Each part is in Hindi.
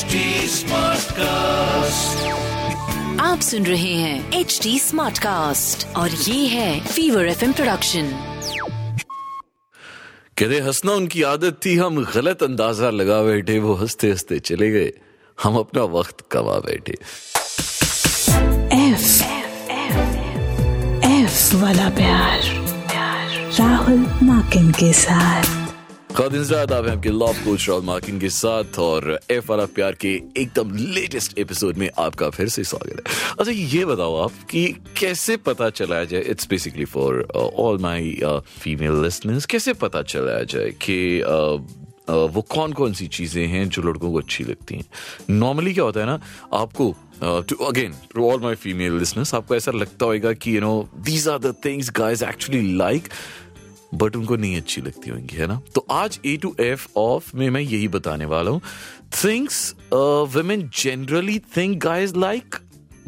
HD Smartcast. आप सुन रहे हैं एच डी स्मार्ट कास्ट और ये है फीवर एफ़ प्रोडक्शन कहते हंसना उनकी आदत थी हम गलत अंदाज़ा लगा बैठे वो हँसते हँसते चले गए। हम अपना वक्त कमा बैठे। एफ़ एफ़ वाला प्यार राहुल माकिन के साथ। खादिनजाद आप हैं आपके लव कोच राहुल मार्किन के साथ और एफ़ वाला प्यार के एकदम लेटेस्ट एपिसोड में आपका फिर से स्वागत है। अच्छा ये बताओ आप कि कैसे पता चलाया जाए it's basically for all my female listeners कैसे पता चलाया जाए कि uh, uh, वो कौन कौन सी चीज़ें हैं जो लड़कों को अच्छी लगती हैं? नॉर्मली क्या होता है ना आपको to again to all my female listeners आपको ऐसा लगता होगा कि you know these are the things guys actually like but उनको नहीं अच्छी लगती होंगी, है ना? तो आज ए टू एफ़ ऑफ़ में मैं यही बताने वाला हूँ। Things women generally think guys like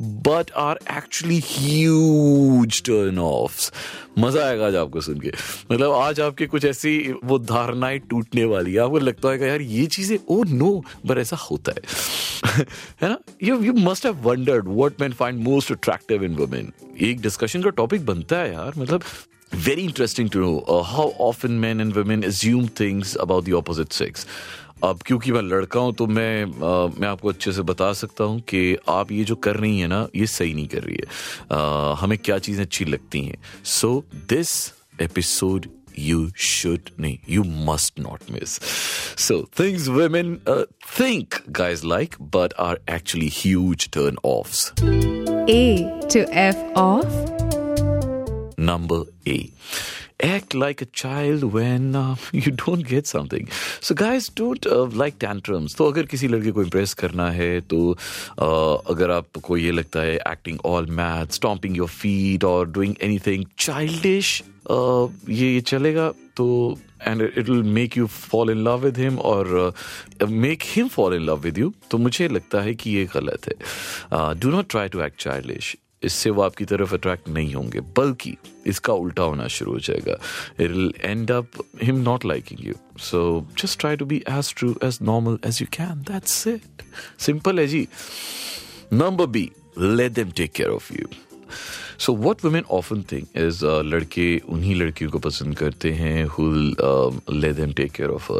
but are actually huge turn off मज़ा आएगा आज आपको सुन के। मतलब आज आपके कुछ ऐसी वो धारणाएँ टूटने वाली है। आपको लगता है यार, ये चीज़ें ओ नो पर ऐसा होता है। है ना? You you must have wondered what man find most attractive in women एक डिस्कशन का टॉपिक बनता है यार। मतलब very interesting to know uh, how often men and women assume things about the opposite sex. अब क्योंकि मैं लड़का हूँ तो मैं आ, मैं आपको अच्छे से बता सकता हूँ कि आप ये जो कर रही हैं ना ये सही नहीं कर रही है। आ, हमें क्या चीज़ें अच्छी लगती हैं। So this episode you should नहीं you must not miss so things women think guys like but are actually huge turn off A to F of Number A. Act like a child when uh, you don't get something. So guys don't uh, like tantrums. तो अगर किसी लड़के को impress करना है तो uh, अगर आपको ये लगता है all mad, stomping your feet or doing anything childish, uh, ये ये चलेगा तो it will make you fall in love with him or uh, make him fall in love with you तो मुझे लगता है कि ये गलत है uh, do not try to act childish इससे वो आपकी तरफ़ अट्रैक्ट नहीं होंगे, बल्कि इसका उल्टा होना शुरू हो जाएगा। It will end up him not liking you so just try to be as true as normal as you can that's it simple है जी. Number B let them take care of you so what women often think is लड़के उन्हीं लड़कियों को पसंद करते हैं who let them take care of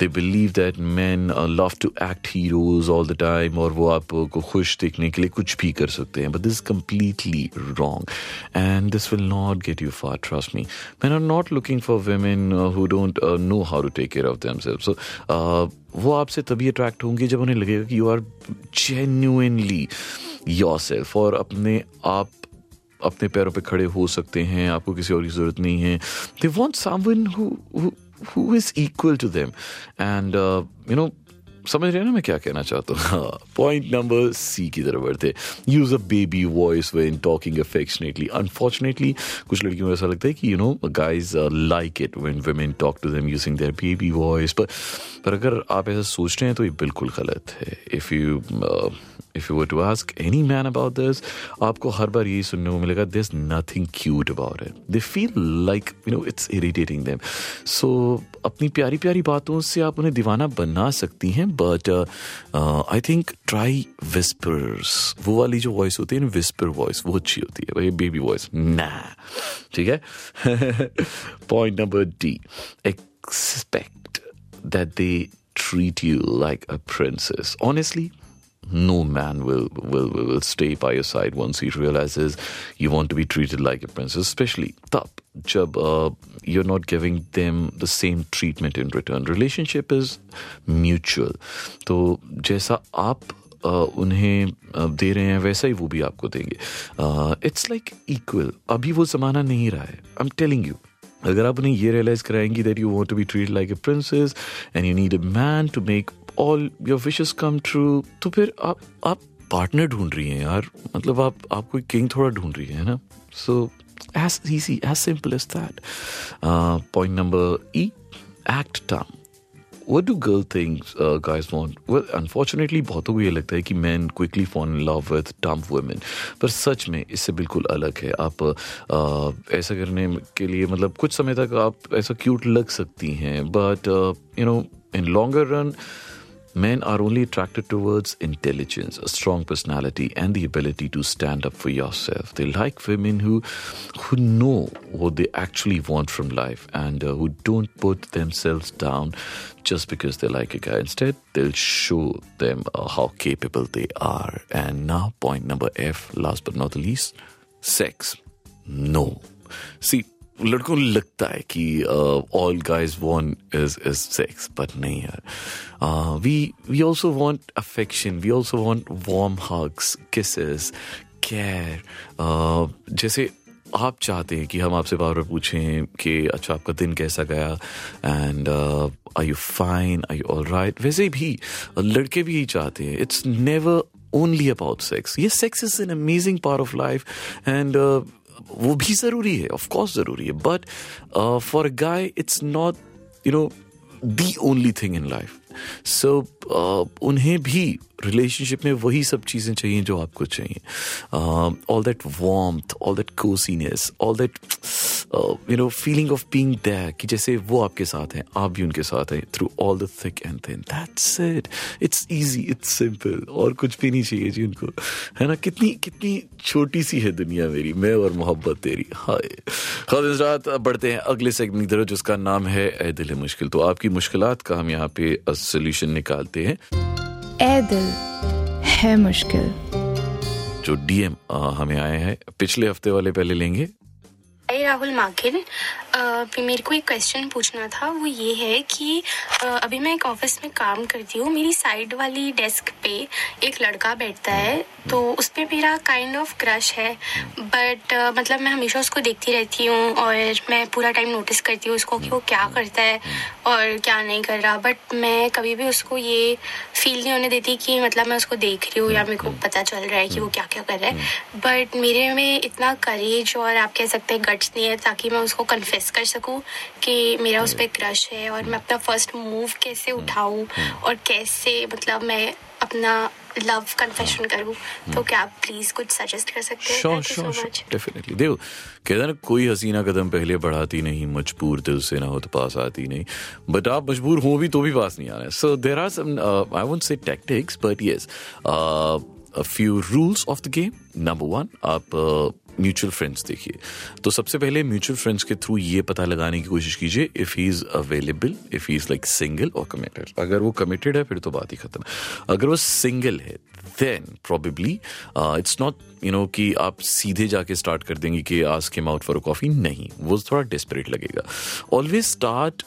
they believe that man love to act heroes all the time और वो आपको खुश देखने के लिए कुछ भी कर सकते हैं but this completely wrong and this will not get you far trust me man are not looking for women who don't know how to take care of themself so वो आपसे तभी अट्रैक्ट होंगे जब उन्हें लगेगा कि you are genuinely yourself और अपने आप अपने पैरों पे खड़े हो सकते हैं, आपको किसी और की ज़रूरत नहीं है। They want someone who is equal to them and you know समझ रहे हैं ना मैं क्या कहना चाहता हूँ? हाँ पॉइंट नंबर सी की तरफ़ बढ़ते use a baby voice when talking affectionately unfortunately कुछ लड़कियों को ऐसा लगता है कि you know guys like it when women talk to them using their baby voice पर पर अगर आप ऐसा सोच रहे हैं तो ये बिल्कुल गलत है। If you if you to ask any man about this आपको हर बार यही सुनने को मिलेगा this nothing cute about it they feel like you know it's irritating them so अपनी प्यारी प्यारी बातों से आप उन्हें दीवाना बना सकती हैं but I think try whispers वो वाली जो वॉइस होती है ना विस्पर वॉइस वो अच्छी होती है। भाई बेबी वॉइस ना ठीक है? Point number D expect That they treat you like a princess. Honestly, no man will, will will stay by your side once he realizes you want to be treated like a princess, especially तब जब uh, you're not giving them the same treatment in return. Relationship is mutual. तो जैसा आप uh, उन्हें uh, दे रहे हैं वैसा ही वो भी आपको देंगे इट्स लाइक इक्वल अभी वो ज़माना नहीं रहा है आई एम टेलिंग यू अगर आप उन्हें ये realise कराएँगी that you want to be treat like a princess and you need a man to make all your wishes come true तो फिर आप आप पार्टनर ढूंढ रही हैं यार। मतलब आप आप कोई किंग थोड़ा ढूंढ रही है ना? So as easy as simple as that point number E act dumb what do girl things uh, guys want well unfortunately बहुतों को ये लगता है कि men quickly fall in love with dumb women पर सच में इससे बिल्कुल अलग है आप uh, ऐसा करने के लिए मतलब कुछ समय तक आप ऐसा क्यूट लग सकती हैं but you know in longer run Men are only attracted towards intelligence, a strong personality, and the ability to stand up for yourself. They like women who, who know what they actually want from life and uh, who don't put themselves down just because they like a guy. Instead, they'll show them uh, how capable they are. And now, point number F, last but not the least, sex. No. See, लड़कों को लगता है कि all guys want is is sex but नहीं यार। We we also want affection we also want warm hugs kisses care जैसे आप चाहते हैं कि हम आपसे बार बार पूछें कि अच्छा आपका दिन कैसा गया? And I you fine I you all right वैसे भी, लड़के भी यही चाहते हैं। It's never only about sex ये sex is an amazing part of life and वो भी ज़रूरी है ऑफ़ कोर्स ज़रूरी है but for a guy it's not you know the only thing in life so उन्हें भी रिलेशनशिप में वही सब चीज़ें चाहिए जो आपको चाहिए। All that warmth all that cosiness all that you know feeling of being there कि जैसे वो आपके साथ हैं, आप भी उनके साथ हैं through all the thick and thin that's it it's easy it's simple और कुछ भी नहीं चाहिए जी उनको। है ना? कितनी कितनी छोटी सी है दुनिया मेरी, मैं और मोहब्बत तेरी। हाय। खालिद बढ़ते हैं अगले सेगमेंट की तरफ़, जिसका नाम है ए दिल मुश्किल। तो आपकी मुश्किल का हम यहाँ पे सोल्यूशन निकालते हैं। ए दिल है मुश्किल। जो डीएम हमें आए हैं पिछले हफ़्ते वाले पहले लेंगे। हाय राहुल माकिर मेरे को एक क्वेश्चन पूछना था। वो ये है कि अ, अभी मैं एक ऑफ़िस में काम करती हूँ। मेरी साइड वाली डेस्क पे एक लड़का बैठता है। तो उस पर मेरा काइंड ऑफ़ क्रश है। बट uh, मतलब मैं हमेशा उसको देखती रहती हूँ और मैं पूरा टाइम नोटिस करती हूँ उसको कि वो क्या करता है और क्या नहीं कर रहा। बट मैं कभी भी उसको ये फील नहीं होने देती कि मतलब मैं उसको देख रही हूँ या मेरे को पता चल रहा है कि वो क्या क्या कर रहा है। बट मेरे में इतना करेज और आप कह सकते हैं गट्स नहीं है ताकि मैं उसको कन्फेस कर सकूँ कि मेरा उस पर क्रश है और मैं अपना फ़र्स्ट मूव कैसे उठाऊं और कैसे मतलब मैं अपना लव कन्फेशन करूँ। तो क्या आप प्लीज़ कुछ सजेस्ट कर सकते हैं? श्योर डेफिनेटली देखो कहते ना कोई हसीना कदम पहले बढ़ाती नहीं मजबूर दिल से ना हो तो पास आती नहीं। बट आप मजबूर हो भी तो भी पास नहीं आ रहे। So there are some I won't say tactics but yes a few rules of the game. Number one आप म्यूचुअल फ्रेंड्स देखिए। तो सबसे पहले म्यूचुअल फ्रेंड्स के थ्रू ये पता लगाने की कोशिश कीजिए if he is available if he is like single और कमिटेड अगर वो कमिटेड है, फिर तो बात ही खत्म। अगर वो सिंगल है then probably it's not you know कि आप सीधे जाके स्टार्ट कर देंगे कि ask him out for coffee नहीं, वो थोड़ा डेस्परेट लगेगा। Always start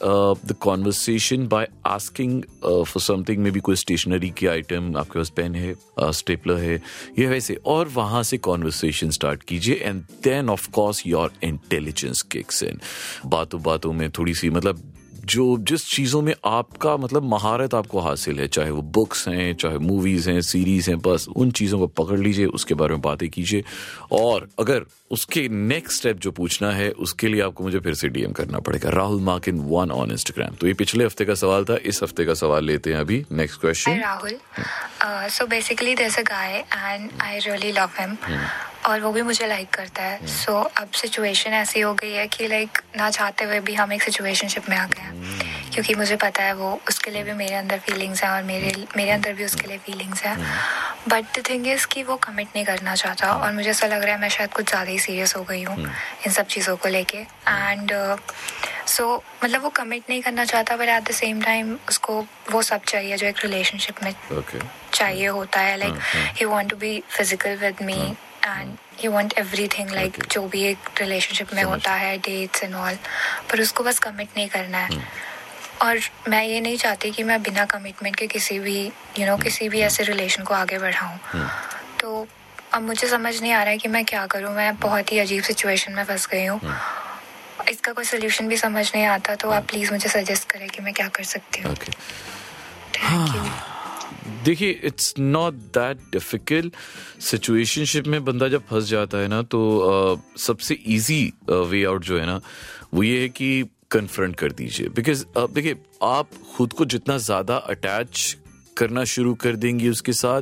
the conversation by asking for something maybe कोई स्टेशनरी की आइटम आपके पास पेन है स्टेपलर है, ये वैसे। और वहाँ से कॉन्वर्सेशन स्टार्ट कीजिए and then of course your intelligence kicks in बातों बातों में थोड़ी सी मतलब जो जिस चीज़ों में आपका मतलब महारत आपको हासिल है चाहे वो बुक्स हैं चाहे मूवीज़ हैं सीरीज़ हैं बस उन चीज़ों को पकड़ लीजिए उसके बारे में बातें कीजिए। और अगर उसके नेक्स्ट स्टेप जो पूछना है उसके लिए आपको मुझे फिर से डीएम करना पड़ेगा। राहुल मार्किन वन ऑन इंस्टाग्राम तो ये पिछले हफ़्ते का सवाल था इस हफ़्ते का सवाल लेते हैं अभी। Next question so basically there's a guy and I really love him. और वो भी मुझे लाइक करता है। सो so, अब सिचुएशन ऐसी हो गई है कि लाइक ना चाहते हुए भी हम एक सिचुएशनशिप में आ गए हैं। क्योंकि मुझे पता है वो उसके लिए भी मेरे अंदर फीलिंग्स हैं और मेरे मेरे अंदर भी उसके लिए फीलिंग्स हैं। बट द थिंग इज़ कि वो कमिट नहीं करना चाहता और मुझे ऐसा लग रहा है मैं शायद कुछ ज़्यादा ही सीरियस हो गई हूँ इन सब चीज़ों को लेके। एंड सो मतलब वो कमिट नहीं करना चाहता but at the same time उसको वो सब चाहिए जो एक रिलेशनशिप में ओके चाहिए होता है। Like he want to be physical with me and he want everything like जो भी एक रिलेशनशिप में होता है डेट्स एंड ऑल पर उसको बस कमिट नहीं करना है। और मैं ये नहीं चाहती कि मैं बिना कमिटमेंट के किसी भी यू you नो know, किसी भी ऐसे रिलेशन को आगे बढ़ाऊँ। तो अब मुझे समझ नहीं आ रहा है कि मैं क्या करूँ। मैं बहुत ही अजीब सिचुएशन में फंस गई हूँ। इसका कोई सोल्यूशन भी समझ नहीं आता तो आप प्लीज़ मुझे सजेस्ट करें कि मैं क्या कर सकती हूँ। थैंक यू देखिए it's not that difficult situationship में बंदा जब फंस जाता है ना तो uh, सबसे इजी वे आउट जो है ना वो ये है कि कन्फ्रंट कर दीजिए। बिकॉज़ देखिए आप खुद को जितना ज़्यादा अटैच करना शुरू कर देंगी उसके साथ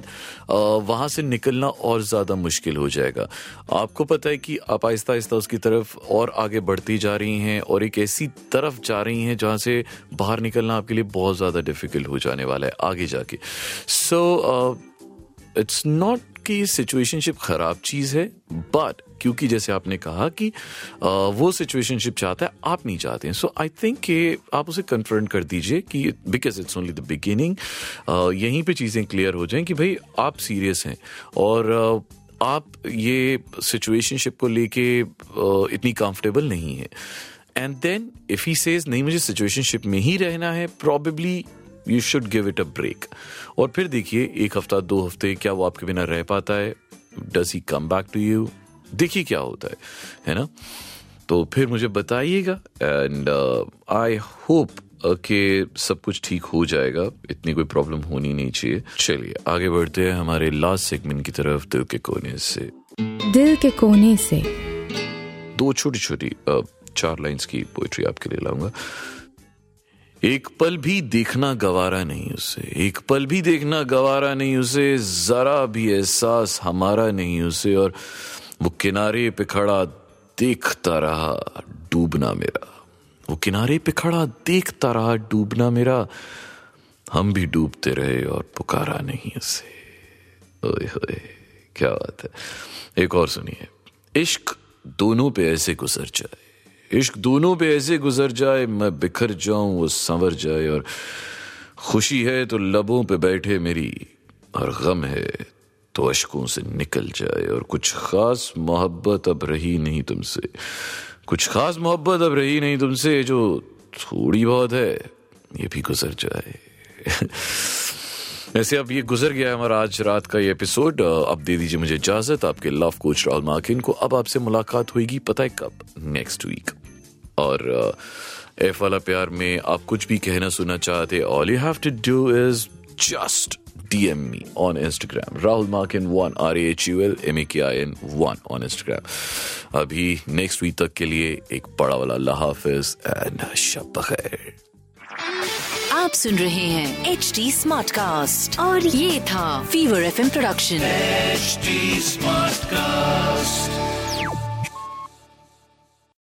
वहाँ से निकलना और ज़्यादा मुश्किल हो जाएगा। आपको पता है कि आप आहिस्ता आहिस्ता उसकी तरफ़ और आगे बढ़ती जा रही हैं और एक ऐसी तरफ़ जा रही हैं जहाँ से बाहर निकलना आपके लिए बहुत ज़्यादा डिफ़िकल्ट हो जाने वाला है आगे जाके। सो इट्स नॉट कि सिचुएशनशिप खराब चीज़ है बट क्योंकि जैसे आपने कहा कि वो सिचुएशनशिप चाहता है, आप नहीं चाहते हैं। सो आई थिंक कि आप उसे कन्फ्रंट कर दीजिए कि because it's only the beginning यहीं पे चीज़ें क्लियर हो जाएँ कि भाई, आप सीरियस हैं। और आप ये सिचुएशनशिप को लेके इतनी कंफर्टेबल नहीं है। And then if he says नहीं, मुझे सिचुएशनशिप में ही रहना है probably you should give it a break और फिर देखिए, एक हफ़्ता, दो हफ़्ते, क्या वो आपके बिना रह पाता है? Does he come back to you देखिए क्या होता है है ना? तो फिर मुझे बताइएगा एंड आई होप कि सब कुछ ठीक हो जाएगा। इतनी कोई प्रॉब्लम होनी नहीं चाहिए। चलिए आगे बढ़ते हैं हमारे लास्ट सेगमेंट की तरफ़ दिल के कोने से। दिल के कोने से। दो छोटी छोटी चार लाइंस की पोइट्री आपके लिए लाऊँगा। एक पल भी देखना गवारा नहीं उसे। एक पल भी देखना गवारा नहीं उसे। जरा भी एहसास हमारा नहीं उसे। और वो किनारे पे खड़ा देखता रहा डूबना मेरा। वो किनारे पे खड़ा देखता रहा डूबना मेरा। हम भी डूबते रहे और पुकारा नहीं उसे। ओए होए, क्या बात है। एक और सुनिए। इश्क दोनों पे ऐसे गुजर जाए। इश्क दोनों पे ऐसे गुजर जाए, मैं बिखर जाऊँ, वो संवर जाए। और खुशी है तो लबों पे बैठे मेरी और गम है तो अशकों से निकल जाए और कुछ खास मोहब्बत अब रही नहीं तुमसे। कुछ खास मोहब्बत अब रही नहीं तुमसे जो थोड़ी बहुत है, ये भी गुजर जाए। ऐसे अब ये गुजर गया है हमारा आज रात का ये एपिसोड। अब दे दीजिए मुझे इजाज़त, आपके लव कोच राहुल मार्किन को। अब आपसे मुलाकात होगी पता है कब? नेक्स्ट वीक और एफ़ वाला प्यार में आप कुछ भी कहना सुनना चाहते all you have to do is just DM me on Instagram. Rahul Markin one R A H U L M A K I N one on Instagram. अभी नेक्स्ट वीक तक के लिए एक बड़ा वाला अल्लाह हाफिज एंड शब बखैर आप सुन रहे हैं एच डी स्मार्ट कास्ट और ये था fever F production H smart cast